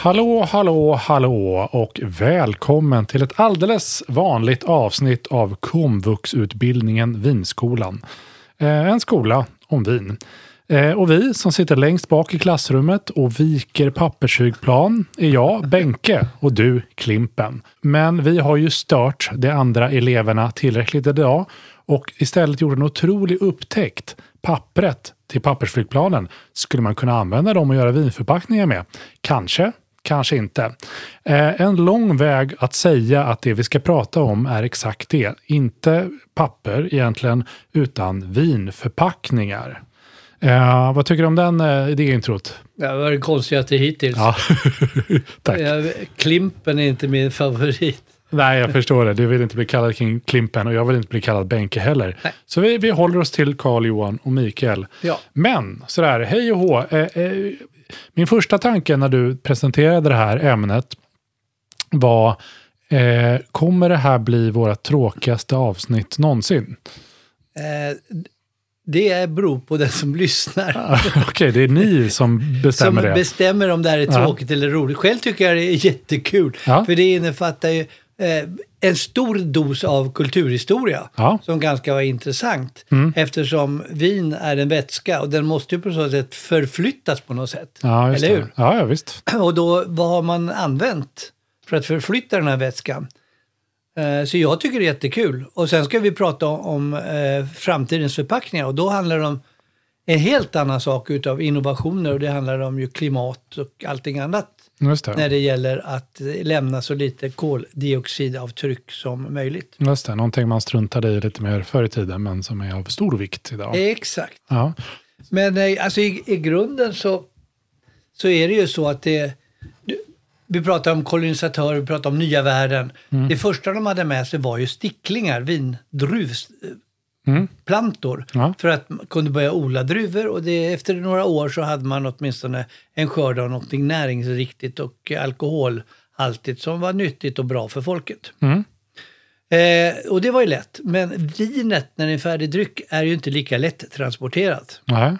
Hallå, hallå, hallå och välkommen till ett alldeles vanligt avsnitt av komvuxutbildningen Vinskolan. Eh, en skola om vin. Eh, och vi som sitter längst bak i klassrummet och viker pappersflygplan är jag, Benke, och du, Klimpen. Men vi har ju stört de andra eleverna tillräckligt idag och istället gjort en otrolig upptäckt. Pappret till pappersflygplanen skulle man kunna använda dem och göra vinförpackningar med. Kanske, kanske inte. Eh, en lång väg att säga att det vi ska prata om är exakt det. Inte papper egentligen, utan vinförpackningar. Eh, vad tycker du om den eh, idéintrot? Ja, det var det konstigaste hittills. Ja, tack. Klimpen är inte min favorit. Nej, jag förstår det. Du vill inte bli kallad King Klimpen och jag vill inte bli kallad Benke heller. Nej. Så vi, vi håller oss till Karl Johan och Mikael. Ja. Men sådär, hej och hå. Eh, eh, min första tanke när du presenterade det här ämnet var eh, kommer det här bli våra tråkigaste avsnitt någonsin? Eh, det beror på den som lyssnar. Okej, det är ni som bestämmer som det. bestämmer om det här är Ja. tråkigt eller roligt. Själv tycker jag det är jättekul. Ja. För det innefattar ju en stor dos av kulturhistoria. Ja. Mm. Som ganska var intressant. Eftersom vin är en vätska och den måste ju på så sätt förflyttas på något sätt. ja, eller hur? Ja, ja, visst. Och då, vad har man använt för att förflytta den här vätskan? Eh, Så jag tycker det är jättekul. Och sen ska vi prata om, eh, framtidens förpackningar och då handlar det om en helt annan sak utav innovationer och det handlar om ju klimat och allting annat det. när det gäller att eh, lämna så lite koldioxidavtryck som möjligt. Just det. Någonting man struntade i lite mer förr i tiden men som är av stor vikt idag. Exakt. Ja. Men eh, alltså i, i grunden så, så är det ju så att det... Vi pratar om kolonisatörer, vi pratar om nya världen. Mm. Det första de hade med sig var ju sticklingar, vindruvsplantor. Ja. För att man kunde börja odla druvor och det, efter några år så hade man åtminstone en skörd av någonting näringsriktigt och alkoholhaltigt som var nyttigt och bra för folket. Mm. Eh, och det var ju lätt. Men vinet när det är färdig dryck är ju inte lika lätt transporterat Nej.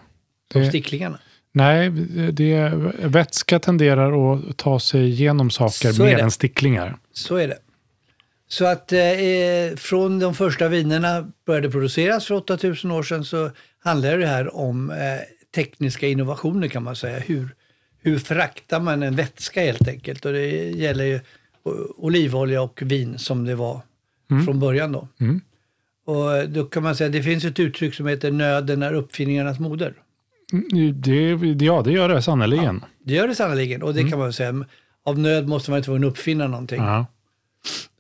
som Det- sticklingarna. Nej, det, vätska tenderar att ta sig igenom saker mer än sticklingar. Så är det. Så att eh, från de första vinerna började produceras för 8000 år sedan så handlar det här om eh, tekniska innovationer kan man säga. Hur, hur fraktar man en vätska helt enkelt? Och det gäller ju olivolja och vin som det var från början då. Mm. Och då kan man säga, det finns ett uttryck som heter nöden är uppfinningarnas moder. Mm, Det, ja, det gör det sannerligen. Det gör det sannoliken och det kan man säga, av nöd måste man inte vara en uppfinna någonting. Ja.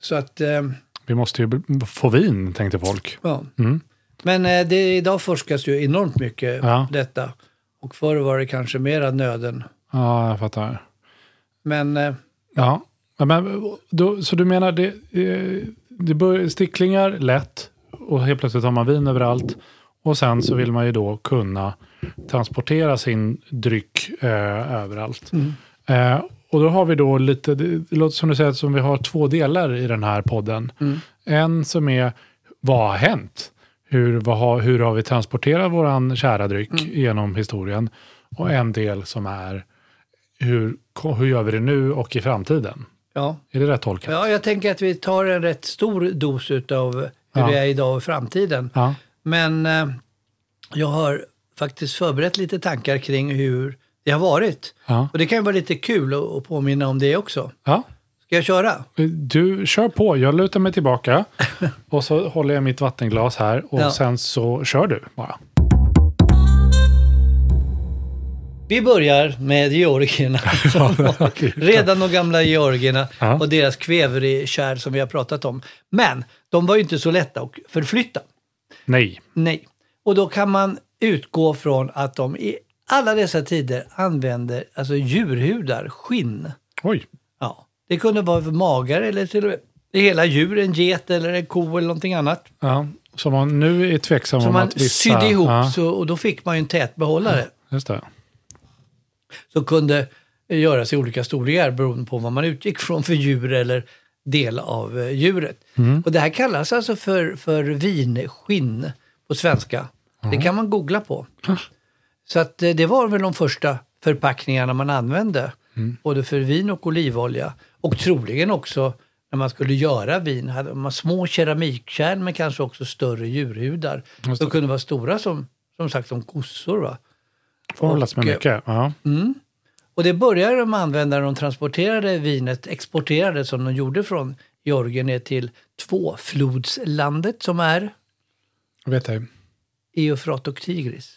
Så att, eh, Vi måste ju få vin, tänkte folk. Ja. Mm. Men eh, det, idag forskas ju enormt mycket Ja. detta. Och förr var det kanske mera nöden. Ja, jag fattar. Men eh, Ja, ja men, då, så du menar det, eh, det bör, sticklingar lätt och helt plötsligt har man vin överallt. Och sen så vill man ju då kunna transportera sin dryck eh, överallt. Eh, och då har vi då lite, det låter som du säger som vi har två delar i den här podden. En som är vad har hänt? Hur, vad har, hur har vi transporterat våran kära dryck genom historien? Och en del som är hur, hur gör vi det nu och i framtiden? ja. Är det rätt tolkat? ja, jag tänker att vi tar en rätt stor dos av hur Ja. det är idag och framtiden. Ja. Men eh, jag har faktiskt förberett lite tankar kring hur det har varit. Ja. Och det kan ju vara lite kul att, påminna om det också. ja. Ska jag köra? Du kör på, jag lutar mig tillbaka och så håller jag mitt vattenglas här och Ja. sen så kör du bara. Vi börjar med georgierna. Redan de gamla georgierna och deras kväverkärl som vi har pratat om. Men de var ju inte så lätta att förflytta. Nej. Nej. Och då kan man utgå från att de i alla dessa tider använder alltså djurhudar, skinn. Oj. Ja. Det kunde vara magar eller till och med det hela djur, en get eller en ko eller någonting annat. Ja. Så man nu är tveksam Som om man att vissa... sydde ihop Ja, så, och då fick man ju en tät behållare. just det. som kunde göras i olika storlekar beroende på vad man utgick från för djur eller del av eh, djuret. Och det här kallas alltså för, för vinskinn på svenska. Det kan man googla på. Så att eh, det var väl de första förpackningarna man använde. Både för vin och olivolja. Och troligen också när man skulle göra vin hade man små keramikkärl men kanske också större djurhudar. Just De kunde vara stora som, som sagt som kossor. Va? Får hållas med eh, mycket. Ja. Och det började de använda när de transporterade vinet, exporterade som de gjorde från Georgien ner till tvåflodslandet som är Jag vet det. Eufrat och Tigris.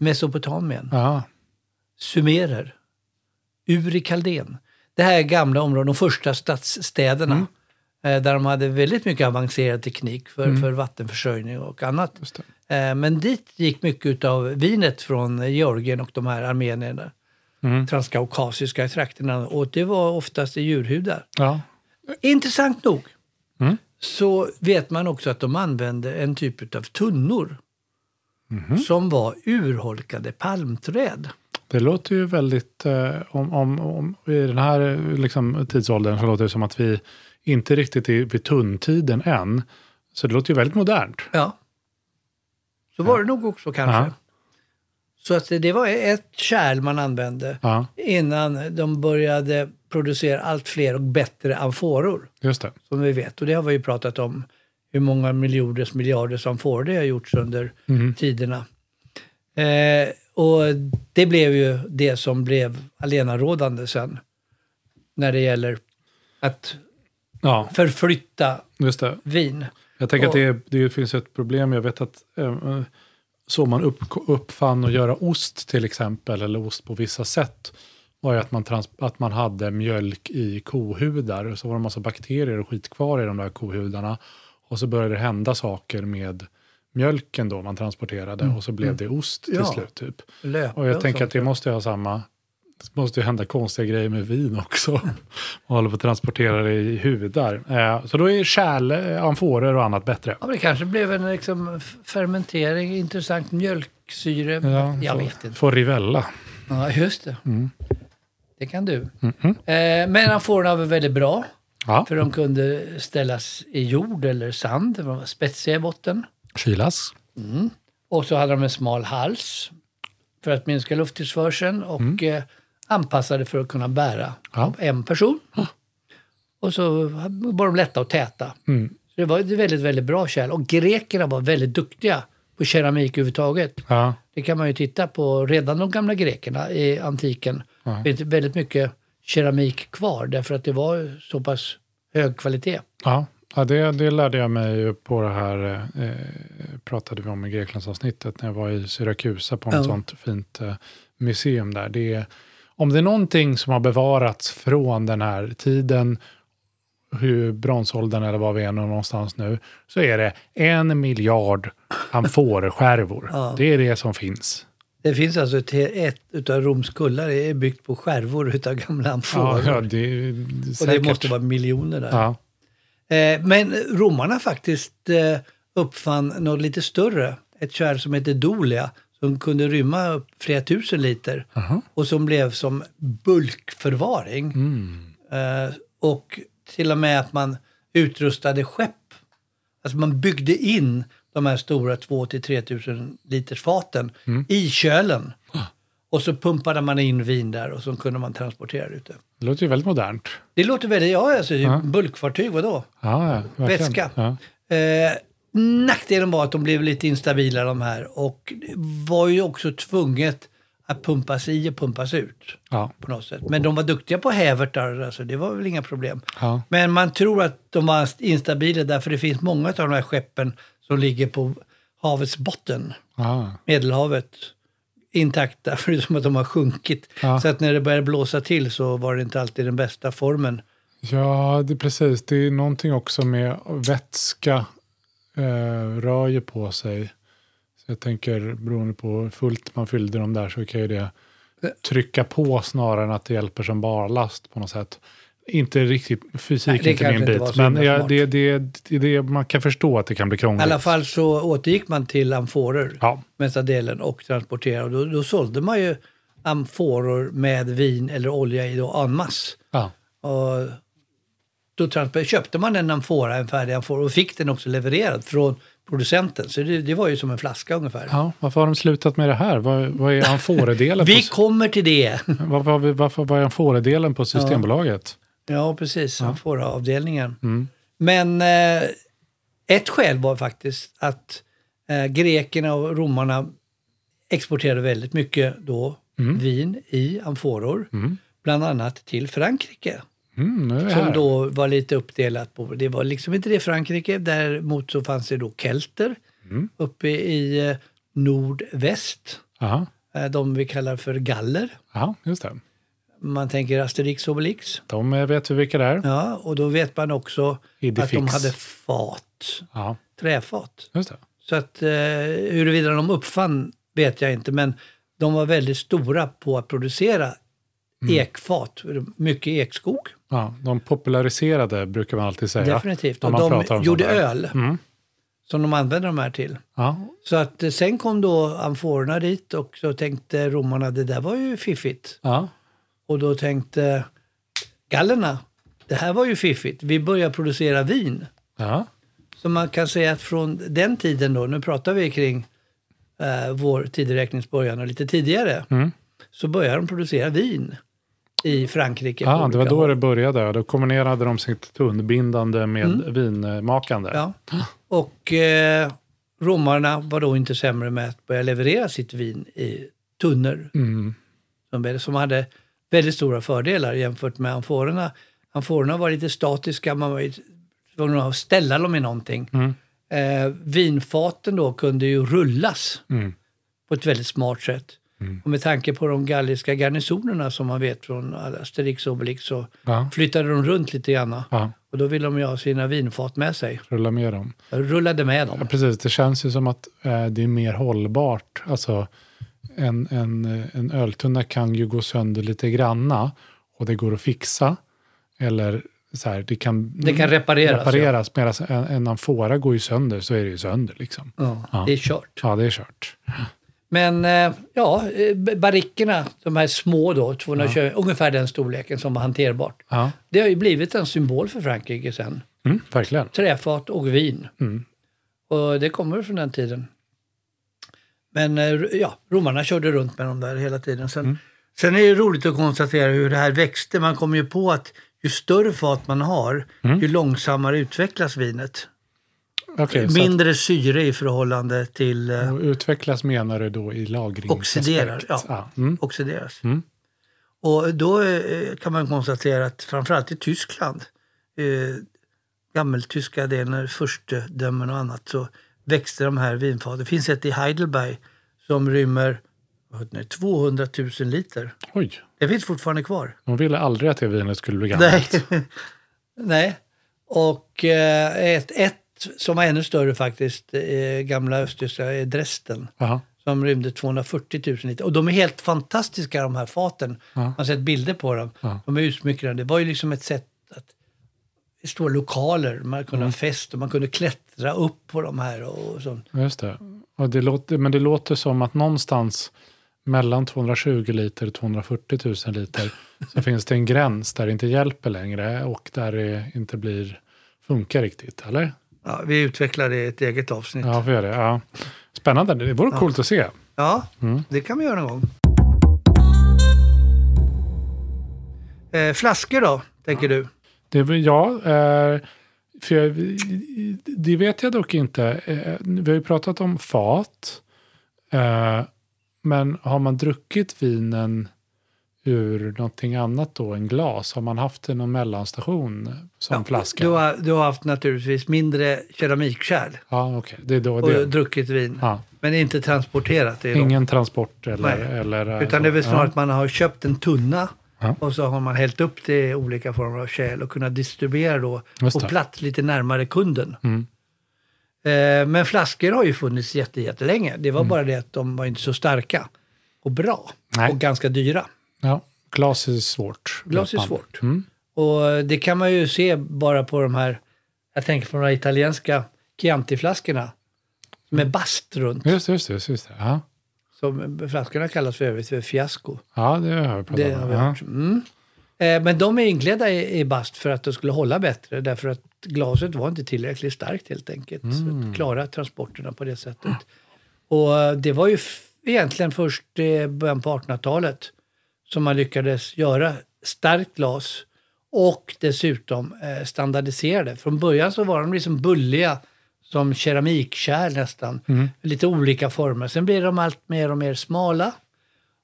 Mesopotamien, Ja. Sumerer, Ur i Kaldén. Det här är gamla områden, de första stadsstäderna. eh, Där de hade väldigt mycket avancerad teknik för, för vattenförsörjning och annat. Eh, Men dit gick mycket av vinet från Georgien och de här armenierna. Mm. Transkaukasiska trakterna. Och det var oftast i djurhudar. Ja. Intressant nog Mm. så vet man också att de använde en typ av tunnor Mhm. som var urholkade palmträd. Det låter ju väldigt, eh, om, om, om, i den här liksom, tidsåldern så låter det som att vi inte riktigt är vid tunntiden än. Så det låter ju väldigt modernt. Ja. Så var det nog också kanske. Ja. Så att det, det var ett kärl man använde Ja, innan de började producera allt fler och bättre amforor. just det. Som vi vet. Och det har vi ju pratat om. Hur många miljarders miljarders amforor det har gjorts under Mhm. tiderna. Eh, och det blev ju det som blev allenarådande sen. När det gäller att Ja, förflytta vin. Jag tänker Och- att det, det finns ett problem. Jag vet att eh, så man upp, uppfann att göra ost till exempel, eller ost på vissa sätt, var ju att man, trans, att man hade mjölk i kohudar. Och så var det en massa bakterier och skit kvar i de där kohudarna. Och så började det hända saker med mjölken då man transporterade och så blev det ost till Ja. slut. Typ. Och jag tänker att det måste ha samma, det måste ju hända konstiga grejer med vin också. Man håller på att transportera det i hudar. Eh, så då är kärl, eh, amforer och annat bättre. Ja, men det kanske blev en liksom, fermentering, intressant mjölksyre. jag får, vet inte. Får rivella. Ja, just det. Det kan du. Mhm. Eh, men amforerna var väldigt bra. Ja, För de kunde ställas i jord eller sand. De var spetsiga i botten. kylas. Och så hade de en smal hals för att minska lufttillförseln och eh, anpassade för att kunna bära Mm. Ja. en person. Och så var de lätta och täta. Mm. Så det var ett väldigt, väldigt bra kärl. Och grekerna var väldigt duktiga på keramik överhuvudtaget. Ja, Det kan man ju titta på redan de gamla grekerna i antiken. Ja. Det är väldigt mycket keramik kvar därför att det var så pass hög kvalitet. ja. ja det, det lärde jag mig på det här, eh, pratade vi om i Greklandsavsnittet, när jag var i Syrakusa på något Ja. sånt fint eh, museum där. Det är, om det är någonting som har bevarats från den här tiden hur bronsåldern eller vad vi är någonstans nu, så är det en miljard amforeskärvor. Ja. Det är det som finns. Det finns alltså ett, ett utav Roms kullar är byggt på skärvor utav gamla amforer. ja, det, är och det måste vara miljoner där. Ja. Eh, men romarna faktiskt eh, uppfann något lite större. Ett kärl som heter Dolia som kunde rymma upp flera tusen liter Aha. och som blev som bulkförvaring. Mm. Eh, och till och med att man utrustade skepp. Alltså man byggde in de här stora 2-3 tusen liters faten Mm. i kölen. Ah. Och så pumpade man in vin där och så kunde man transportera det ute. Det låter ju väldigt modernt. Det låter väldigt, ja alltså Ja. bulkfartyg, vadå? Ja, ja, verkligen. Vätska. Ja. Eh, nackdelen var att de blev lite instabila de här och det var ju också tvunget att pumpas i och pumpas ut Ja. på något sätt. Men de var duktiga på hävertar, alltså det var väl inga problem. Ja. Men man tror att de var instabila därför det finns många av de här skeppen som ligger på havets botten, Ja. Medelhavet, intakta, förutom att de har sjunkit. Ja. Så att när det började blåsa till så var det inte alltid den bästa formen. Ja, det precis. Det är någonting också med vätska eh, rör ju på sig. Så jag tänker, beroende på hur fullt man fyllde dem där så kan ju det trycka på snarare än att det hjälper som barlast på något sätt. Inte riktigt, fysik Nej, inte min inte bit, men ja, det, det, det, man kan förstå att det kan bli I krångligt. alla fall så återgick man till amforer, Ja, mesta delen, och transporterade. Och då, då sålde man ju amforor med vin eller olja i då en masse. ja. Och då köpte man en amfora, en färdig amfora, och fick den också levererad från producenten. Så det, det var ju som en flaska ungefär. ja, varför har de slutat med det här? Vad, vad är amforedelen Vi på, kommer till det. vad, vad, varför, vad är amforedelen på Systembolaget? Ja, precis. Amfora-avdelningen. Mm. Men eh, ett skäl var faktiskt att eh, grekerna och romarna exporterade väldigt mycket då vin i amforor. Bland annat till Frankrike. Mm, Som då var lite uppdelat på, det var liksom inte det Frankrike. Däremot så fanns det då kelter Mm. uppe i eh, nordväst. Aha, Eh, de vi kallar för galler. aha, just det. Man tänker Asterix och Obelix. De eh, vet vi vilka det är. Ja, och då vet man också att de Idifix. hade fat, Ja, träfat. just det. Så att eh, huruvida de uppfann vet jag inte, men de var väldigt stora på att producera Mm. ekfat, mycket ekskog. Ja, de populariserade brukar man alltid säga. Definitivt. Och de gjorde öl Mm. som de använde de här till. Ja, Så att eh, sen kom då amforerna dit och så tänkte romarna det där var ju fiffigt. ja, Och då tänkte gallerna, det här var ju fiffigt. Vi börjar producera vin. ja. Så man kan säga att från den tiden då, nu pratar vi kring eh, vår tideräknings början och lite tidigare, Mm. så började de producera vin i Frankrike. ja det var då håll. det började. Då kombinerade de sitt tunnbindande med vinmakande. Mm. Ja. Och eh, romarna var då inte sämre med att börja leverera sitt vin i tunnor. Mm. Som, som hade väldigt stora fördelar jämfört med amforerna. Amforerna var lite statiska, man var tvungen att ställa dem i någonting. Mm. Eh, vinfaten då kunde ju rullas Mm. på ett väldigt smart sätt. Och med tanke på de galliska garnisonerna som man vet från Asterix och Obelix så Ja. flyttade de runt lite grann. Ja, Och då ville de ju ha sina vinfat med sig. rulla med dem. Jag rullade med Ja, dem. precis, det känns ju som att eh, det är mer hållbart. Alltså, en, en, en öltunna kan ju gå sönder lite granna och det går att fixa. Eller så här, det kan, Det kan repareras, repareras medan en, en amfora går ju sönder så är det ju sönder. Liksom. Ja, Ja. Det är kört. Ja, det är kört. Men eh, ja, eh, barrickerna, de här små då, 220, ungefär den storleken som var hanterbart. Ja, Det har ju blivit en symbol för Frankrike sen. mm, verkligen. Träfat och vin. Mm. Och det kommer från den tiden. Men eh, ja, romarna körde runt med dem där hela tiden. Sen, Mm. sen är det roligt att konstatera hur det här växte. Man kommer ju på att ju större fat man har, Mm. ju långsammare utvecklas vinet. Så Mindre syre i förhållande till eh, utvecklas menar du då i lagring? Oxiderar, ja. ja. Mm. oxideras. Mm. Och då eh, kan man konstatera att framförallt i Tyskland, eh, gammeltyska delen, furstedömen och annat, så växte de här vinfaten. Det finns ett i Heidelberg som rymmer vad heter det, 200 000 liter. Oj, Det finns fortfarande kvar. de ville aldrig att det vinet skulle bli gammalt. Nej. Nej, Och eh, ett, ett som var ännu större faktiskt, eh, gamla Östtyskland, är Dresden. Jaha. Som rymde 240 000 liter. Och de är helt fantastiska de här faten. Ja. Man har sett bilder på dem. Ja. De är utsmyckade. Det var ju liksom ett sätt att... Det stora lokaler, man kunde Mm. ha fest och man kunde klättra upp på de här och sånt. Just det. Och det låter, men det låter som att någonstans mellan 220 liter och 240 000 liter så finns det en gräns där det inte hjälper längre och där det inte blir funkar riktigt, eller? Ja, vi utvecklade i ett eget avsnitt. Ja, vi gör det. Ja. Spännande, det vore coolt att se. Ja, Mm. det kan vi göra någon gång. Eh, flaskor då, tänker du? Det, ja, eh, för jag, det vet jag dock inte. Eh, vi har ju pratat om fat. Eh, men har man druckit vinen ur någonting annat då än glas? Har man haft det någon mellanstation som flaska? Du har, du har haft naturligtvis mindre keramikkärl Ja, okej. Det är då och det. druckit vin. Ja. Men inte transporterat det. då. Ingen transport eller... Eller Utan det är väl snarare ja. att man har köpt en tunna Ja. och så har man hällt upp det i olika former av kärl och kunnat distribuera då på det. plats lite närmare kunden. Mm. Eh, men flaskor har ju funnits jätte, jättelänge. Det var Mm. bara det att de var inte så starka och bra Nej. och ganska dyra. Ja, glas är svårt. Glas är svårt. Mm. Och det kan man ju se bara på de här, jag tänker på de här italienska Chianti-flaskorna med bast runt. Just just. Just, just det. Ja. Som flaskorna kallas för övrigt för fiasko. ja, det har jag pratat Det om. har hört. Mm. Eh, Men de är inklädda i, i bast för att de skulle hålla bättre. Därför att glaset var inte tillräckligt starkt helt enkelt. Mm. att klara transporterna på det sättet. Och eh, det var ju egentligen först i början på 1800-talet som man lyckades göra starkt glas och dessutom eh, standardiserade. Från början så var de liksom bulliga som keramikkärl nästan. Mm. Lite olika former. Sen blir de allt mer och mer smala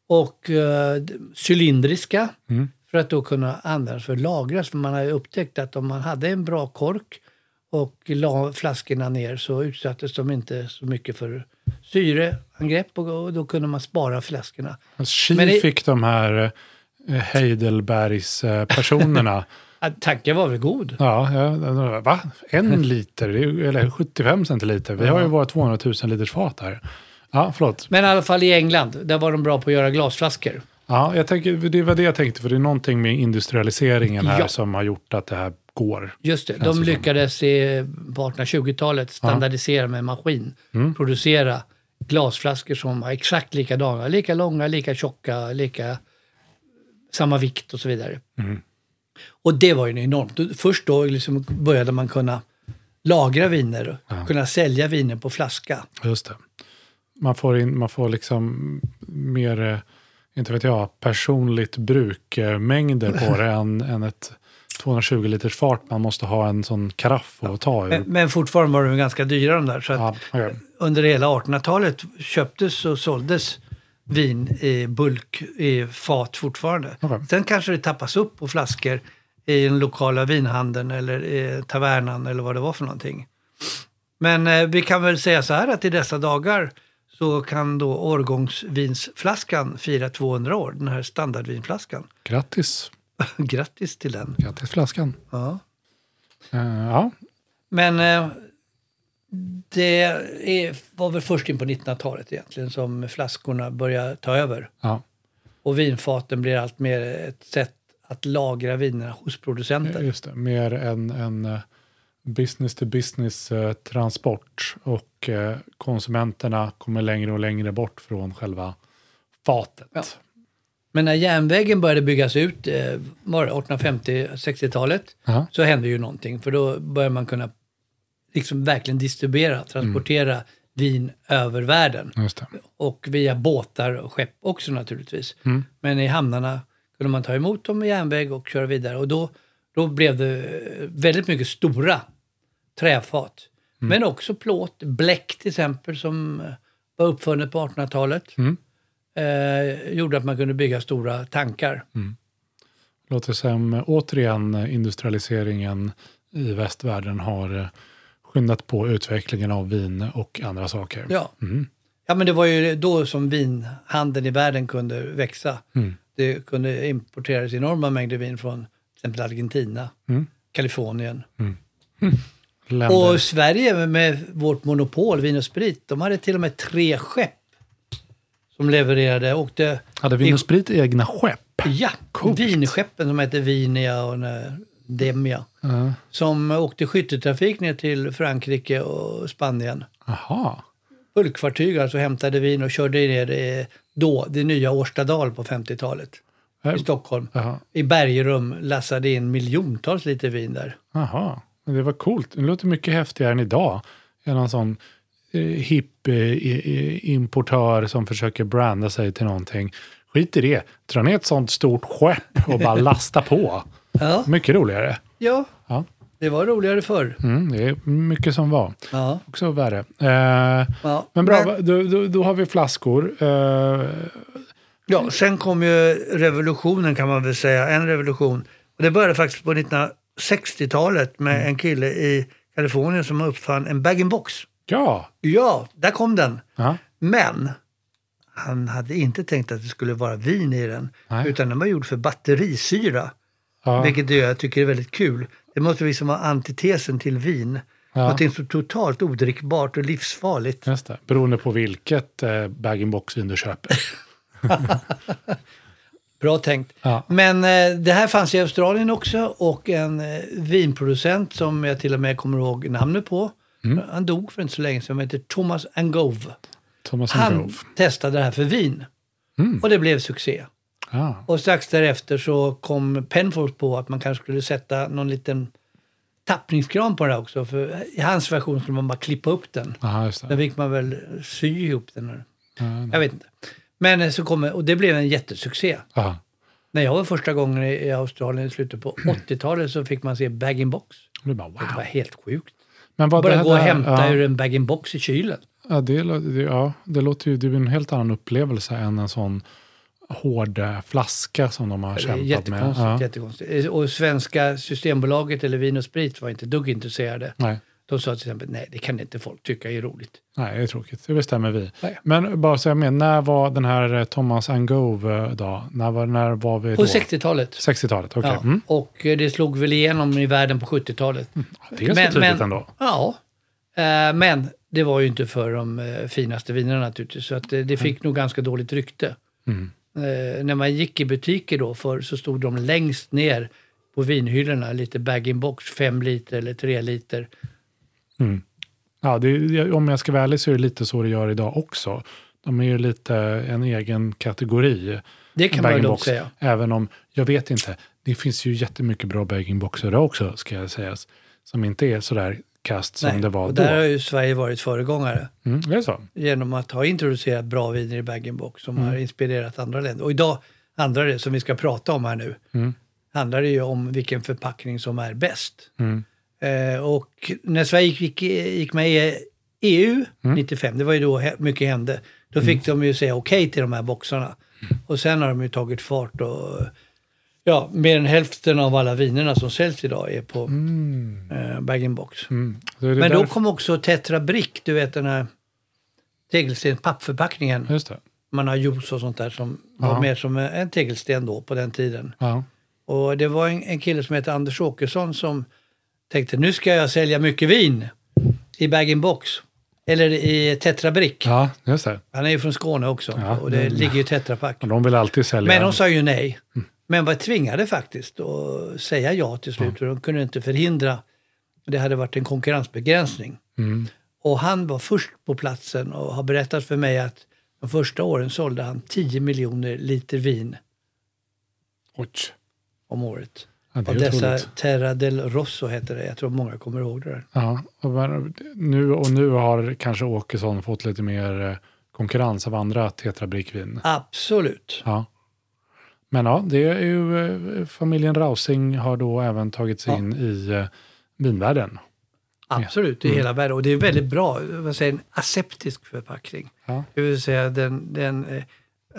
och eh, cylindriska Mm. för att då kunna användas för att lagras. För man har ju upptäckt att om man hade en bra kork och la flaskorna ner så utsattes de inte så mycket för syreangrepp och, då kunde man spara flaskorna. Men det- fick de här eh, Heidelbergs-personerna. Tanken var väl god? ja, ja, va? En liter, är ju- eller 75 centiliter. Vi har ju våra 200 000 liters fat här. Ja, förlåt. Men i alla fall i England, där var de bra på att göra glasflaskor. Ja, jag tänker, det var det jag tänkte, för det är någonting med industrialiseringen här Ja. som har gjort att det här går. Just det, de lyckades i, på 1820-talet standardisera med maskin. Mm. Producera glasflaskor som var exakt likadana. Lika långa, lika tjocka, lika samma vikt och så vidare. Mm. Och det var ju enormt. Först då liksom började man kunna lagra viner och kunna sälja viner på flaska. Just det. Man får, in, man får liksom mer, eh, inte vet jag, personligt brukmängder på det än, än ett 220 liters fart. Man måste ha en sån karaff att ta ur. Men, men fortfarande var de ganska dyra de där. Så Ja, okej. under hela 1800-talet köptes och såldes vin i bulk i fat fortfarande. Okej. Sen kanske det tappas upp på flaskor i den lokala vinhandeln eller i tavernan eller vad det var för någonting. Men eh, vi kan väl säga så här att i dessa dagar så kan då årgångsvinsflaskan fira 200 år, den här standardvinflaskan. Grattis. Grattis till den. Grattis flaskan. Ja. Eh, ja, Men eh, det är, var väl först in på 1900-talet egentligen som flaskorna började ta över. ja, Och vinfaten blir allt mer ett sätt att lagra vinerna hos producenter. just det. Mer en, en eh, business to business eh, transport och eh, konsumenterna kommer längre och längre bort från själva fatet. Ja. Men när järnvägen började byggas ut, eh, var det 1850-60-talet, Ja. så hände ju någonting. För då började man kunna liksom verkligen distribuera, transportera vin över världen. Och via båtar och skepp också naturligtvis. Mm. Men i hamnarna kunde man ta emot dem med järnväg och köra vidare. Och då, då blev det väldigt mycket stora träfat. Mm. Men också plåt, bläck till exempel som var uppfunnet på 1800-talet. Mm. Eh, gjorde att man kunde bygga stora tankar. Låter som eh, återigen eh, industrialiseringen i västvärlden har eh, skyndat på utvecklingen av vin och andra saker. Ja. Mm. ja, men det var ju då som vinhandeln i världen kunde växa. Mm. Det kunde importeras enorma mängder vin från till exempel Argentina, Mm. Kalifornien, Mm. Och Sverige med- vårt monopol, Vin och Sprit, de hade till och med tre skepp som levererade. Åkte, Hade Vin och Sprit egna skepp? ja, Coolt. vinskeppen som hette Vinia och eh, Demia. Ja. Som åkte skytteltrafik ner till Frankrike och Spanien. Jaha. Bulkfartyg alltså hämtade vin och körde ner det, då, det nya Årstadal på 50-talet. Äh, I Stockholm. Jaha. I bergrum lassade in miljontals liter vin där. Men Det var coolt. Det låter mycket häftigare än idag. Än någon sån eh, hipp eh, importör som försöker branda sig till någonting. Skit i det. Dra ner ett sånt stort skepp och bara lasta på. Ja, Mycket roligare. ja. Ja. det var roligare förr. Mm, det är mycket som var. Ja, Också värre. Eh, ja. men bra, då, då, då har vi flaskor. Eh, Ja, sen kom ju revolutionen kan man väl säga, en revolution. Och det började faktiskt på 1960-talet med Mm. en kille i Kalifornien som uppfann en bag-in-box. ja. Ja, där kom den. ja. Men han hade inte tänkt att det skulle vara vin i den, Nej. utan den var gjord för batterisyra. Ja. Vilket jag tycker är väldigt kul. Det måste liksom vara antitesen till vin. Ja. Någonting så totalt odrickbart och livsfarligt. Just det. Beroende på vilket eh, bag-in-box-vin du köper. Bra tänkt. Ja. Men eh, det här fanns i Australien också och en eh, vinproducent som jag till och med kommer ihåg namnet på. Mm. Han dog för inte så länge sedan, som heter Thomas Angove. Thomas and Han testade det här för vin Mm. och det blev succé. Ja. Och strax därefter så kom Penfolds på att man kanske skulle sätta någon liten tappningskran på det här också. För i hans version skulle man bara klippa upp den. Aha, just Sen det. fick man väl sy ihop den. här. Ja, Jag vet inte. Men eh, så kom, och det blev en jättesuccé. ja. När jag var första gången i Australien i slutet på 80-talet så fick man se bag-in-box. Du bara, Det var wow. helt sjukt. Men vad Bara det gå och hämta ja, ur en bag-in-box i kylen. Ja, det, det, ja, det låter ju, det är en helt annan upplevelse än en sån hård eh, flaska som de har Det kämpat med. jättekonstigt, Ja. jättekonstigt. Och svenska Systembolaget eller Vin och Sprit var inte dugg intresserade. Nej, De sa till exempel, nej det kan inte folk tycka är roligt. nej, det är tråkigt. Det bestämmer vi. Nej. Men bara så jag med, när var den här eh, Thomas Angove eh, då? När var, när var vi På då? 60-talet. 60-talet, okej. Ja. Mm. Och eh, det slog väl igenom i världen på 70-talet. Det är så tidigt ändå. Ja, Eh, men det var ju inte för de eh, finaste vinerna naturligtvis. Så att eh, det fick nog ganska dåligt rykte. Mm. Eh, när man gick i butiker då för så stod de längst ner på vinhyllorna, lite bag-in-box, fem liter eller tre liter. Ja, det, är- om jag ska vara ärlig så är det lite så det gör idag också. De är ju lite en egen kategori. Det kan man också säga. Även om, jag vet inte, det finns ju jättemycket bra bag-in-boxar idag också, ska jag säga. Som inte är sådär kast som Nej, det var och då. där har ju Sverige varit föregångare Mm, är det så? genom att ha introducerat bra viner i bag-in-box som Mm. har inspirerat andra länder. Och idag handlar det, som vi ska prata om här nu, Mm. handlar det ju om vilken förpackning som är bäst. Mm. Eh, och när Sverige gick, gick med i EU Mm. 95, det var ju då mycket hände, då fick de ju säga okej till de här boxarna. Mm. Och sen har de ju tagit fart och ja, mer än hälften av alla vinerna som säljs idag är på eh, bag-in-box. Mm. Men då därför- kom också Tetra Brick, du vet den här tegelsten, pappförpackningen. Just det. Man har juice och sånt där som Ja. var mer som en tegelsten då på den tiden. Ja. Och det var en, en kille som heter Anders Åkesson som tänkte nu ska jag sälja mycket vin i bag-in-box. Eller i Tetra Brick. ja, just det. Han är ju från Skåne också Ja, och det mm. ligger ju Tetra Pak. De vill alltid sälja. Men de sa ju nej. Men var tvingade faktiskt att säga ja till slut. Och de kunde inte förhindra. Det hade varit en konkurrensbegränsning. Mm. Och han var först på platsen och har berättat för mig att de första åren sålde han 10 miljoner liter vin Oj. om året. Ja, Av dessa. Terra del Rosso heter det. Jag tror många kommer ihåg det där. Ja, och, nu, och nu har kanske Åkesson fått lite mer eh, konkurrens av andra Tetra Brick-vin. Absolut. Ja. Men ja, det är ju eh, familjen Rausing har då även tagit sig Ja. in i eh, vinvärlden. Absolut, i hela världen. Och det är väldigt bra, vad säger, en aseptisk förpackning. Ja. Det vill säga den, den eh,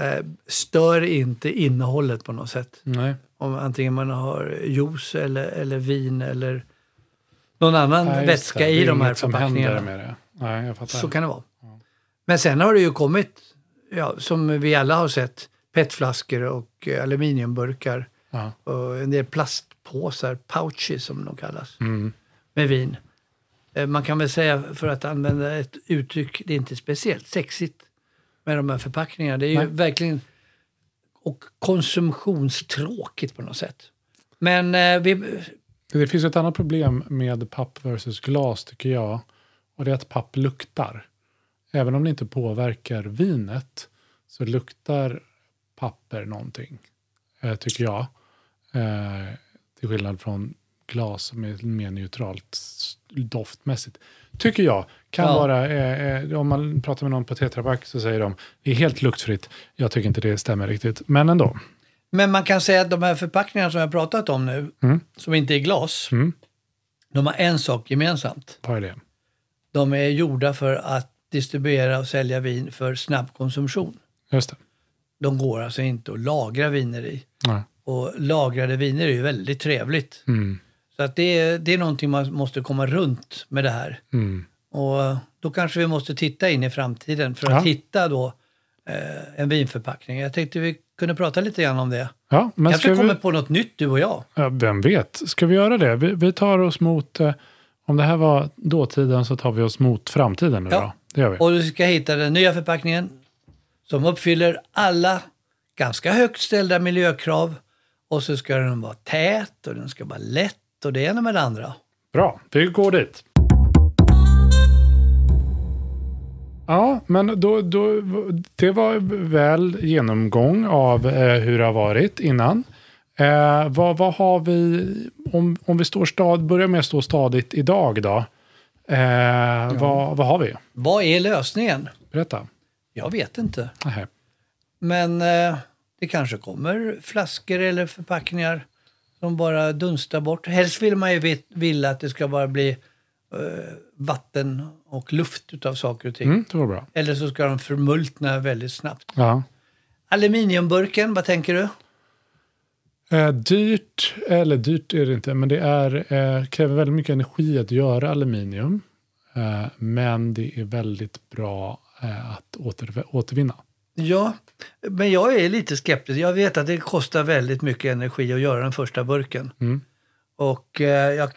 eh, stör inte innehållet på något sätt. Nej. Om antingen man har juice eller, eller vin eller någon annan Nej, vätska det. Det i de här förpackningarna. med det. Nej, jag fattar. Så kan det vara. Men sen har det ju kommit, ja, som vi alla har sett, petflaskor och eh, aluminiumburkar Ja. och en del plastpåsar, pouches som de kallas. Mm. med vin. Eh, Man kan väl säga, för att använda ett uttryck, det är inte speciellt sexigt med de här förpackningarna. Det är ju Nej. verkligen och konsumtionstråkigt på något sätt. Men eh, vi, Det finns ett annat problem med papp versus glas tycker jag. Och det är att papp luktar. Även om det inte påverkar vinet så luktar papper någonting. Eh, tycker jag. Eh, till skillnad från glas som är mer neutralt doftmässigt. Tycker jag. Kan Ja. vara, eh, eh, om man pratar med någon på Tetra Pak så säger de det är helt luktfritt. Jag tycker inte det stämmer riktigt. Men ändå. men man kan säga att de här förpackningarna som jag pratat om nu, Mm. som inte är glas, Mm. de har en sak gemensamt. Vad är det? De är gjorda för att distribuera och sälja vin för snabb konsumtion. Just det. De går alltså inte att lagra viner i. Nej. Och lagrade viner är ju väldigt trevligt. Mm. Så att det, är, det är någonting man måste komma runt med det här. Mm. Och då kanske vi måste titta in i framtiden för att Ja. hitta då eh, en vinförpackning. Jag tänkte vi kunde prata lite grann om det. Ja, men kanske ska vi... kommer på något nytt du och jag. Ja, vem vet? Ska vi göra det? Vi, vi tar oss mot... Eh, om det här var dåtiden så tar vi oss mot framtiden nu Ja. då. Det gör vi. Och du ska hitta den nya förpackningen som uppfyller alla ganska högt ställda miljökrav. Och så ska den vara tät och den ska vara lätt och det ena med det andra. Bra, vi går dit. Ja, men då, då, det var väl genomgång av eh, hur det har varit innan. Eh, vad, vad har vi, om, om vi står stad, börjar med att stå stadigt idag då. Eh, vad, vad har vi? Vad är lösningen? Berätta. Jag vet inte. Nähä. Men eh, det kanske kommer flaskor eller förpackningar som bara dunstar bort. Helst vill man ju vilja att det ska bara bli eh, vatten och luft utav saker och ting. Mm, det var bra. Eller så ska de förmultna väldigt snabbt. Ja. Aluminiumburken, vad tänker du? Eh, dyrt, eller dyrt är det inte, men det är, eh, kräver väldigt mycket energi att göra aluminium. Eh, men det är väldigt bra att åter, återvinna. Ja, men jag är lite skeptisk. Jag vet att det kostar väldigt mycket energi att göra den första burken. Mm. Och eh, jag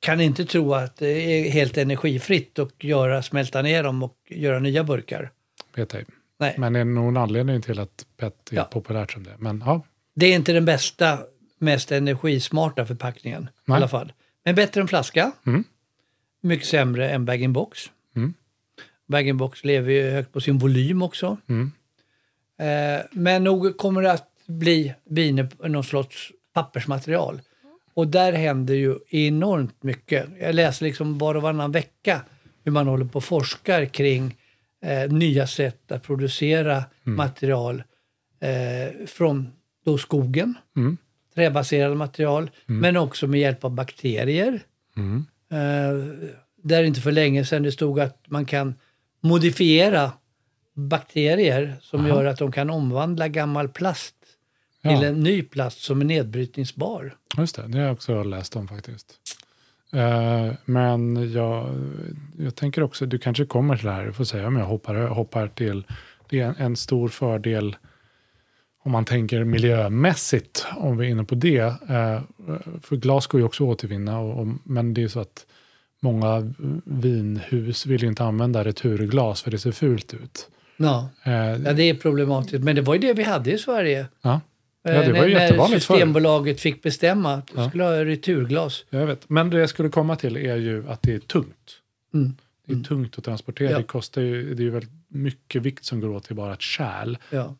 kan inte tro att det är helt energifritt att göra, smälta ner dem och göra nya burkar. Vet ej. Nej, Men det är någon anledning till att PET är Ja. populärt som det. Men ja, det är inte den bästa, mest energismarta förpackningen i Nej. alla fall. Men bättre än flaska. Mm. Mycket sämre än bag-in-box. Mm. Bag-in-box lever ju högt på sin volym också. Mm. Eh, men nog kommer det att bli viner på någon sorts pappersmaterial. Och där händer ju enormt mycket. Jag läser liksom var och varannan vecka hur man håller på och forskar kring eh, nya sätt att producera material eh, från då skogen, Mm. träbaserade material, men också med hjälp av bakterier. Mm. Eh, där inte för länge sedan det stod att man kan modifiera bakterier som Aha. gör att de kan omvandla gammal plast Ja. till en ny plast som är nedbrytningsbar. Just det, det har jag också läst om faktiskt. Eh, men jag, jag tänker också, du kanske kommer till det här, du får säga om jag hoppar, hoppar till, det är en, en stor fördel om man tänker miljömässigt, om vi är inne på det. Eh, för glas går ju också att återvinna, och, och, men det är så att många vinhus vill inte använda returglas för det ser fult ut. Ja. Eh, ja, det är problematiskt. Men det var ju det vi hade i Sverige. ja, Ja, det Eh, var ju när. Systembolaget fick bestämma att Ja. skulle ha returglas. jag vet. Men det jag skulle komma till är ju att det är tungt. Mm. Det är tungt att transportera. Ja. Det kostar ju, det är ju väldigt mycket vikt som går åt till bara ett kärl. Ja.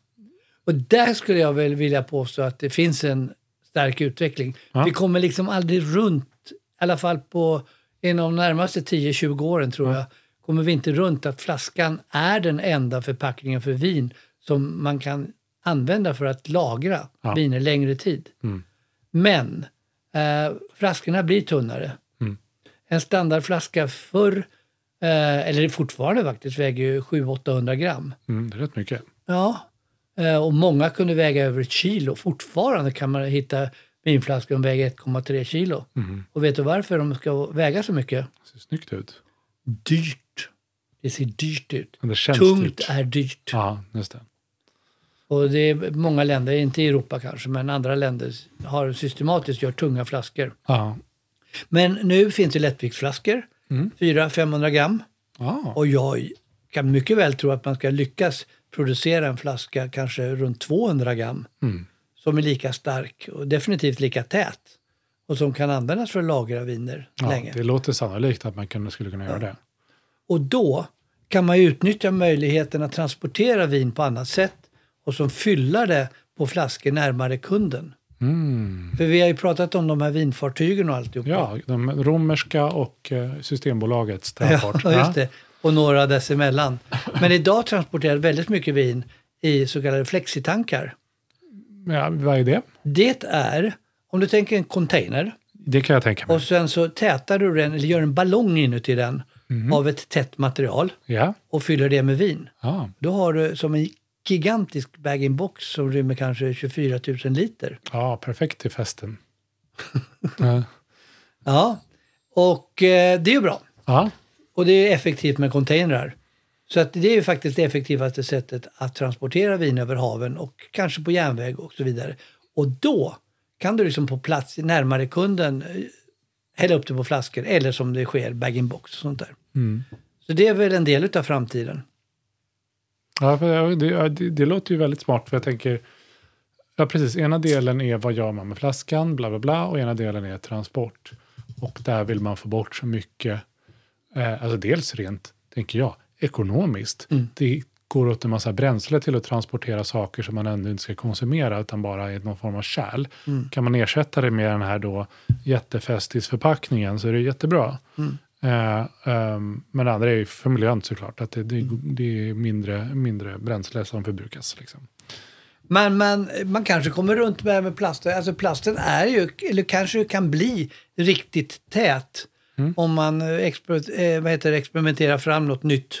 Och där skulle jag väl vilja påstå att det finns en stark utveckling. Ja. Vi kommer liksom aldrig runt, i alla fall på inom de närmaste 10-20 åren tror jag, kommer vi inte runt att flaskan är den enda förpackningen för vin som man kan använda för att lagra Ja. viner längre tid. Mm. Men eh, flaskorna blir tunnare. Mm. En standardflaska förr, eh, eller fortfarande faktiskt, väger ju 700-800 gram. Mm, det är rätt mycket. Ja, eh, och många kunde väga över ett kilo. Fortfarande kan man hitta vinflaskor som väger 1,3 kilo. Mm. Och vet du varför de ska väga så mycket? Det ser snyggt ut. Dyrt. Det ser dyrt ut. Tungt dyrt. är dyrt. Ja, just det. Och det är många länder, inte i Europa kanske, men andra länder har systematiskt gjort tunga flaskor. Ja. Men nu finns det lättviktsflaskor, 400-500 gram. Ah, Och jag kan mycket väl tro att man ska lyckas producera en flaska kanske runt 200 gram. Som är lika stark och definitivt lika tät. Och som kan användas för att lagra viner ja, länge. det låter sannolikt att man kunde, skulle kunna göra det. Och då kan man ju utnyttja möjligheten att transportera vin på annat sätt och som fylla det på flaskor närmare kunden. För vi har ju pratat om de här vinfartygen och alltihopa. Ja, de romerska och eh, Systembolagets Ja, transport. just det. Och några dessemellan. Men idag transporteras väldigt mycket vin i så kallade flexitankar. Ja, vad är det? Det är, om du tänker en container Det kan jag tänka mig. och sen så tätar du den, eller gör en ballong inuti den Mhm. av ett tätt material Ja, och fyller det med vin. ja, Då har du som en gigantisk bag-in-box som rymmer kanske 24 000 liter. ja perfekt till festen. ja. Ja, och eh, det är ju bra. ja, Och det är effektivt med containrar. Så att det är ju faktiskt det effektivaste sättet att transportera vin över haven och kanske på järnväg och så vidare. Och då kan du liksom på plats närmare kunden eh, hälla upp det på flaskor eller som det sker bag-in-box och sånt där. Så det är väl en del av framtiden. Ja, det, det, det låter ju väldigt smart. För jag tänker, ja precis, ena delen är vad gör man med flaskan, bla bla bla, och ena delen är transport. Och där vill man få bort så mycket, eh, alltså dels rent, tänker jag, ekonomiskt. Det går åt en massa bränsle till att transportera saker som man ändå inte ska konsumera, utan bara i någon form av kärl. Kan man ersätta det med den här då jättefestisförpackningen så är det jättebra. Eh, ehm, men det andra är ju för miljön såklart, att det, det, det är mindre, mindre bränsle som förbrukas. Liksom. Men, men man kanske kommer runt med, med plast. Alltså plasten är ju, eller kanske kan bli riktigt tät om man eh, exper, eh, vad heter det, experimenterar fram något nytt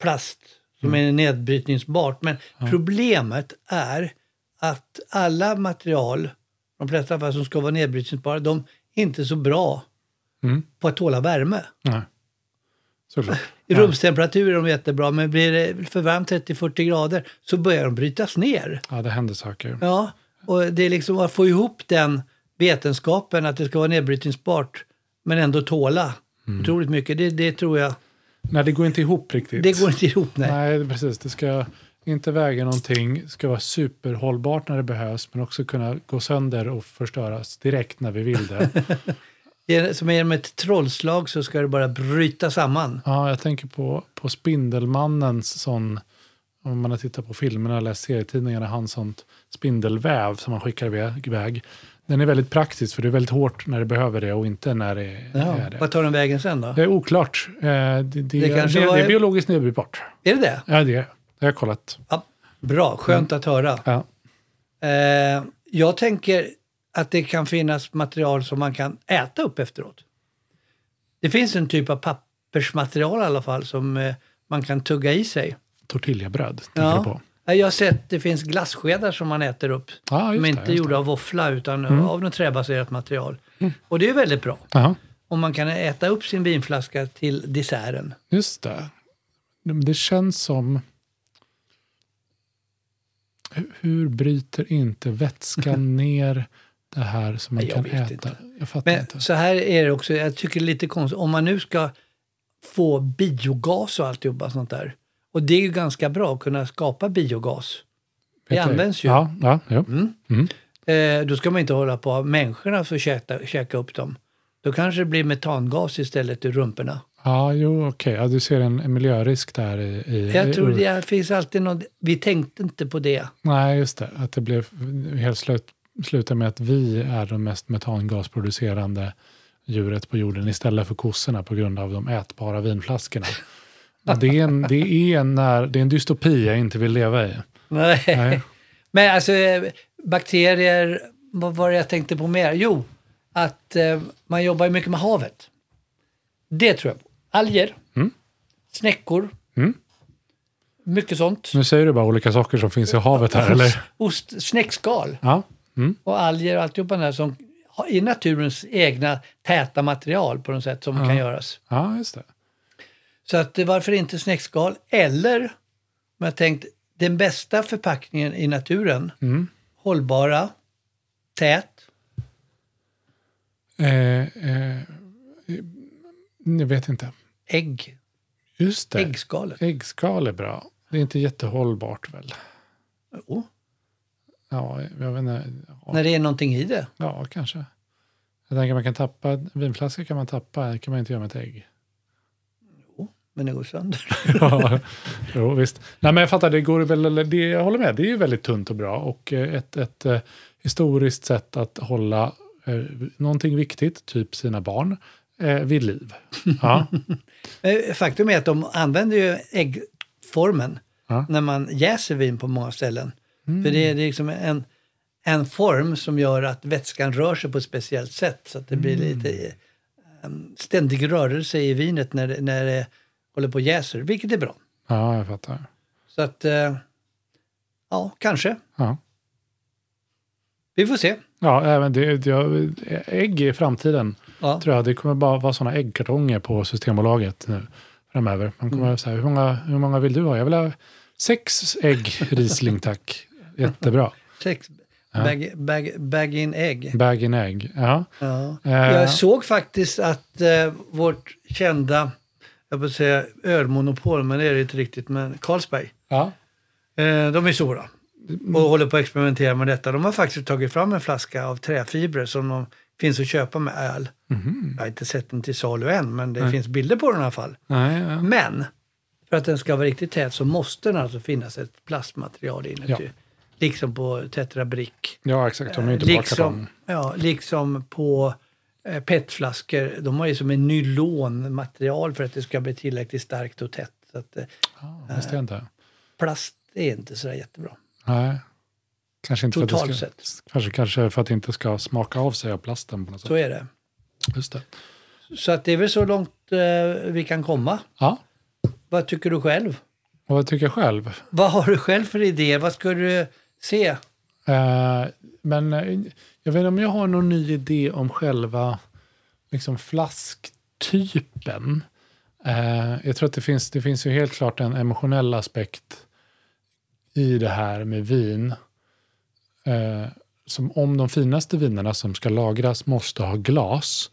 plast som är nedbrytningsbart. Men problemet är att alla material, de flesta fall som ska vara nedbrytningsbara, de är inte så bra på att tåla värme. Nej. Såklart. I rumstemperatur är de jättebra, men blir det för varmt 30-40 grader så börjar de brytas ner. Ja, det händer saker. Ja, och det är liksom att få ihop den vetenskapen att det ska vara nedbrytningsbart men ändå tåla otroligt mycket. Det, det tror jag, Nej, det går inte ihop riktigt. det går inte ihop. Nej. Nej, precis. Det ska inte väga någonting, ska vara superhållbart när det behövs, men också kunna gå sönder och förstöras direkt när vi vill det. Som genom ett trollslag så ska det bara bryta samman. Ja, jag tänker på, på Spindelmannens sån, om man har tittat på filmerna eller läst serietidningarna, hans sånt spindelväv som man skickar iväg. Den är väldigt praktisk för det är väldigt hårt när det behöver det och inte när det Ja. är det. Vad tar den vägen sen då? Det är oklart. Eh, Det, det, det, kanske det, var- det är biologiskt nedbrytbart. Är det det? Ja, det, det har jag kollat. Ja, bra, skönt att höra. Ja. Eh, jag tänker att det kan finnas material som man kan äta upp efteråt. Det finns en typ av pappersmaterial i alla fall som eh, man kan tugga i sig. Tortillabröd, tänker du på? Ja, Jag har sett det finns glasskedar som man äter upp. Är det, inte just gjorda. Mm. av våffla utan av något träbaserat material. Och det är väldigt bra. Ja, Om man kan äta upp sin vinflaska till desserten. just det. Det känns som... Hur- bryter inte vätskan ner det här som man Jag kan äta? inte. Jag fattar Men inte. så här är det också, jag tycker det är lite konstigt. Om man nu ska få biogas och alltihopa sånt där. Och det är ju ganska bra att kunna skapa biogas. Det du? används ju. Ja, ja, ja. Eh, då ska man inte hålla på människorna för att käka, käka upp dem. Då kanske det blir metangas istället ur rumporna. ja jo, okej. Ja, du ser en, en miljörisk där i... i Jag i, tror det finns alltid något, vi tänkte inte på det. Nej, just det. Att det blev helt slut, slutar med att vi är de mest metangasproducerande djuret på jorden istället för kossorna på grund av de ätbara vinflaskorna. Ja, det, är en, det, är en, när, det är en dystopi jag inte vill leva i. Nej. Nej. Men alltså bakterier, vad var det jag tänkte på mer? Jo, att eh, man jobbar mycket med havet. Det tror jag på. Alger, snäckor, Mm. mycket sånt. Nu säger du bara olika saker som finns i havet här, eller? Ost, snäckskal Ja. Mm. och alger och alltihopa där som i naturens egna täta material på något sätt som kan göras. ja, just det. Så att eh, varför inte snäckskal? Eller, om jag tänkt, den bästa förpackningen i naturen, hållbara, tät, Eh, eh, jag vet inte. Ägg. Just det. Äggskalet. Äggskal är bra. Det är inte jättehållbart väl? Oh, Ja, jag vet inte. Ja, när det är någonting i det. ja kanske. Jag tänker man kan tappa, vinflaskor kan man tappa, det kan man inte göra med ett ägg. Men det går sönder. ja, jo, visst. Nej, men jag fattar, det går väl, det, jag håller med, det är ju väldigt tunt och bra och eh, ett, ett eh, historiskt sätt att hålla eh, någonting viktigt, typ sina barn, eh, vid liv. Ja, Faktum är att de använder ju äggformen Ja. när man jäser vin på många ställen. För det är det är liksom en, en form som gör att vätskan rör sig på ett speciellt sätt. Så att det blir lite eh, ständig rörelse i vinet när, det- när det håller på och jäser, vilket är bra. ja jag fattar. Så att, eh, ja, kanske. Ja. Vi får se. Ja, även det, det, ägg i framtiden Ja. tror jag. Det kommer bara vara sådana äggkartonger på Systembolaget nu framöver. Man kommer säga, hur många, hur många vill du ha? Jag vill ha sex ägg Riesling tack. Jättebra. Sex, bag, bag, bag in ägg. Bag in egg. Ja. Ja. Eh. Jag såg faktiskt att eh, vårt kända, jag får säga ölmonopol, men det är det inte riktigt, men Carlsberg. ja. Eh, de är stora och håller på att experimentera med detta. De har faktiskt tagit fram en flaska av träfibrer som de finns att köpa med öl. Jag har inte sett den till salu än, men det finns bilder på den i alla fall. Nej, ja. Men för att den ska vara riktigt tät så måste den alltså finnas ett plastmaterial inuti. Ja. Liksom på Tetra Brick. ja, exakt. De är inte kartong. Liksom, ja, liksom på eh, petflaskor. De har ju som en nylonmaterial för att det ska bli tillräckligt starkt och tätt. Så att, eh, jag inte. plast är inte så jättebra. Nej. Kanske inte för att, Totalt det ska, sett. kanske, kanske för att det inte ska smaka av sig av plasten på något sätt. Så är det. Just det. Så att det är väl så långt eh, vi kan komma. Ja, Vad tycker du själv? och vad tycker jag själv? Vad har du själv för idé? Vad ska du se? Eh, men eh, jag vet inte om jag har någon ny idé om själva liksom, flasktypen. Eh, jag tror att det finns, det finns ju helt klart en emotionell aspekt i det här med vin. Eh, som om de finaste vinerna som ska lagras måste ha glas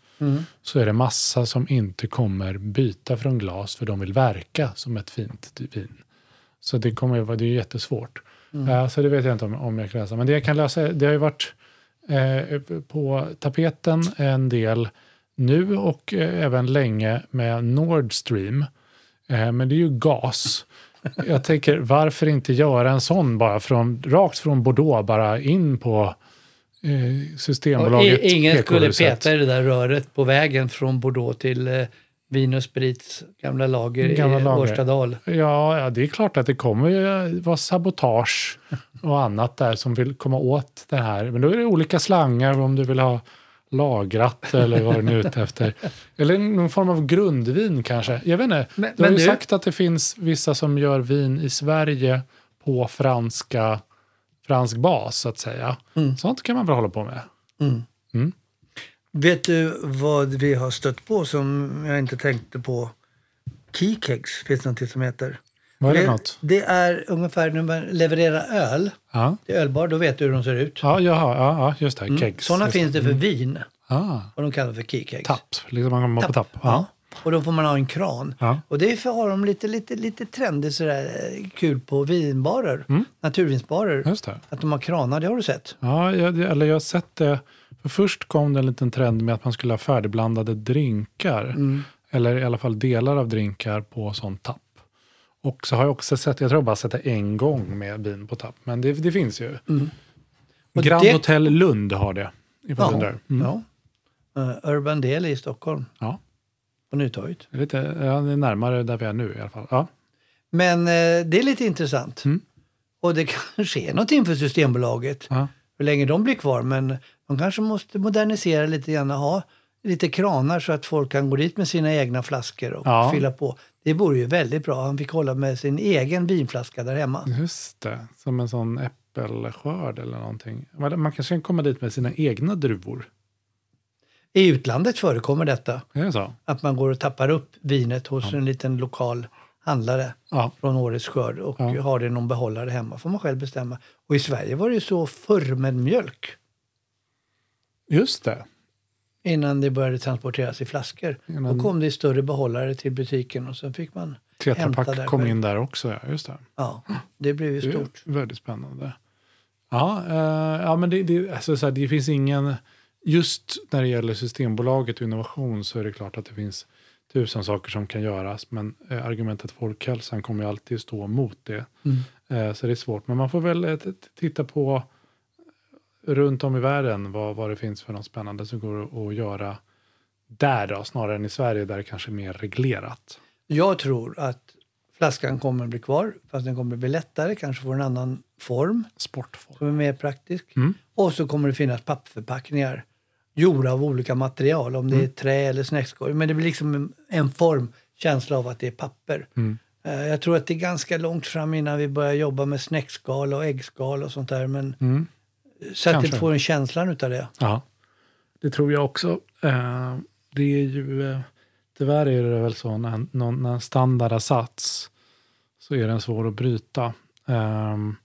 så är det massa som inte kommer byta från glas för de vill verka som ett fint vin. Så det kommer det är jättesvårt. Eh, så det vet jag inte om, om jag kan lösa. Men det jag kan lösa, det har ju varit på tapeten en del nu och eh, även länge med Nord Stream. Eh, men det är ju gas. Jag tänker, varför inte göra en sån bara från, rakt från Bordeaux, bara in på eh, Och Systembolaget. i- ingen skulle peta i det där röret på vägen från Bordeaux till eh, Vin och Sprits gamla lager Gamla i. Årstadal. Ja, ja, det är klart att det kommer vara sabotage och annat där som vill komma åt det här. Men då är det olika slangar om du vill ha lagrat eller vad du är ute efter. Eller någon form av grundvin kanske. Jag vet inte. Men- du har ju du- sagt att det finns vissa som gör vin i Sverige på franska, fransk bas så att säga. Mm. Sånt kan man väl hålla på med. Vet du vad vi har stött på som jag inte tänkte på? Keykegs finns det något som heter. Vad är det, det, något? det är ungefär när man levererar öl Ja, till ölbar, då vet du hur de ser ut. ja, jaha, ja, ja just det. Kegs. Sådana Just Mm. finns det för vin, Ah, och de kallas för keykegs. tapp, liksom man kommer på tapp. Ja. Och då får man ha en kran. Ja. Och det är för har de lite, lite, lite trendigt sådär eh, kul på vinbarer, naturvinsbarer. Mm. Just det. Att de har kranar, det har du sett. Ja, jag, eller jag har sett det. För först kom det en liten trend med att man skulle ha färdigblandade drinkar. Eller i alla fall delar av drinkar på sån tapp. Och så har jag också sett, jag tror jag bara sett det en gång med vin på tapp. Men det, det finns ju. Och Grand det- Hotel Lund har det. Ja. Mm. ja. Eh, Urban Deli i Stockholm, Ja. på Nytorget. Det är Lite, ja, det är närmare där vi är nu i alla fall. Ja. Men eh, det är lite intressant. Mm. Och det kanske är något inför Systembolaget. Ja. Hur länge de blir kvar. Men de kanske måste modernisera lite grann. Ha lite kranar så att folk kan gå dit med sina egna flaskor och Ja. fylla på. Det vore ju väldigt bra. Han fick hålla med sin egen vinflaska där hemma. Just det, som en sån äppelskörd eller någonting. Man kanske kan komma dit med sina egna druvor. I utlandet förekommer detta. Det så? Att man går och tappar upp vinet hos en liten lokal handlare Ja. från årets skörd och Ja. har det i någon behållare hemma. får man själv bestämma. Och i Sverige var det ju så förr med mjölk. Just det. Innan det började transporteras i flaskor. Innan- Då kom det i större behållare till butiken och sen fick man hämta Tetra där Pak kom in där också, ja. Just det. Ja, det blev ju stort. väldigt spännande. Ja, eh, ja men det, det, alltså, så här, det finns ingen... Just när det gäller Systembolaget och innovation så är det klart att det finns tusen saker som kan göras. Men eh, argumentet folkhälsan kommer ju alltid stå mot det. Mm. Eh, så det är svårt. Men man får väl eh, titta på runt om i världen vad, vad det finns för något spännande som går att- göra där då, snarare än i Sverige där det kanske är mer reglerat. Jag tror att flaskan kommer att bli kvar, fast den kommer att bli lättare, kanske får en annan form Sportform. som är mer praktisk. Mm. Och så kommer det finnas pappförpackningar gjorda av olika material, om det Mm. är trä eller snäckskoj. Men det blir liksom en, en form, känsla av att det är papper. Mm. Eh, Jag tror att det är ganska långt fram innan vi börjar jobba med snäckskal och äggskal och sånt där. Men Så att det får en känslan utav det. Ja, det tror jag också. Eh, det är ju, eh, tyvärr är det väl så när, när en standard har satts så är den svår att bryta. Ehm,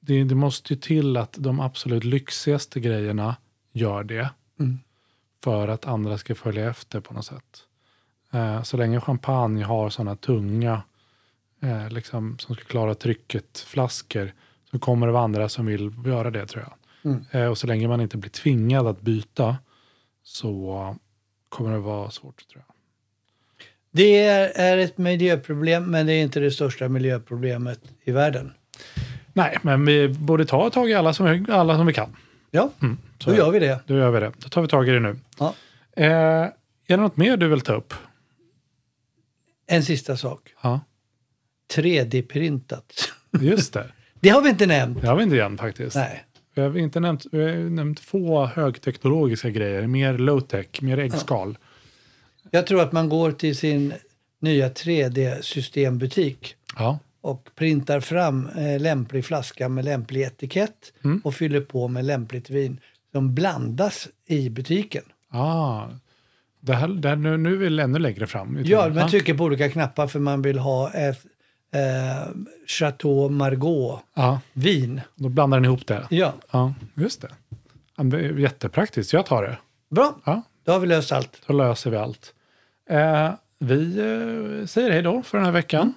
det, det måste ju till att de absolut lyxigaste grejerna gör det Mm. för att andra ska följa efter på något sätt. Eh, så länge champagne har sådana tunga, eh, liksom, som ska klara trycket, flaskor, så kommer det vara andra som vill göra det tror jag. Mm. Eh, och så länge man inte blir tvingad att byta så kommer det vara svårt tror jag. Det är, ett miljöproblem, men det är inte det största miljöproblemet i världen. Nej, men vi borde ta tag i alla som, alla som vi kan. Ja, Mm, så då gör vi det. Då gör vi det. Då tar vi tag i det nu. Ja. Eh, är det något mer du vill ta upp? En sista sak. Ja, 3D-printat. just det. Det har vi inte nämnt. Det har vi inte igen faktiskt. Nej. Vi har inte nämnt, vi har nämnt få högteknologiska grejer, mer low-tech, mer äggskal. Jag tror att man går till sin nya 3D-systembutik Ja. och printar fram eh, lämplig flaska med lämplig etikett Mm. och fyller på med lämpligt vin som blandas i butiken. Ah, det här, det här, nu, nu är vi ännu längre fram. Ja, man trycker på olika knappar för man vill ha ett eh, Chateau Margaux-vin. ja, då blandar den ihop det. Ja, Ja, just det. Ja, det är jättepraktiskt. Jag tar det. bra. Ja, Då har vi löst allt. då löser vi allt. Eh, vi eh, säger hej då för den här veckan.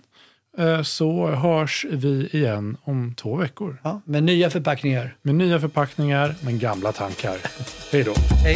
Eh, så hörs vi igen om två veckor. Ja, med nya förpackningar. Med nya förpackningar, men gamla tankar. Hej då. Hej.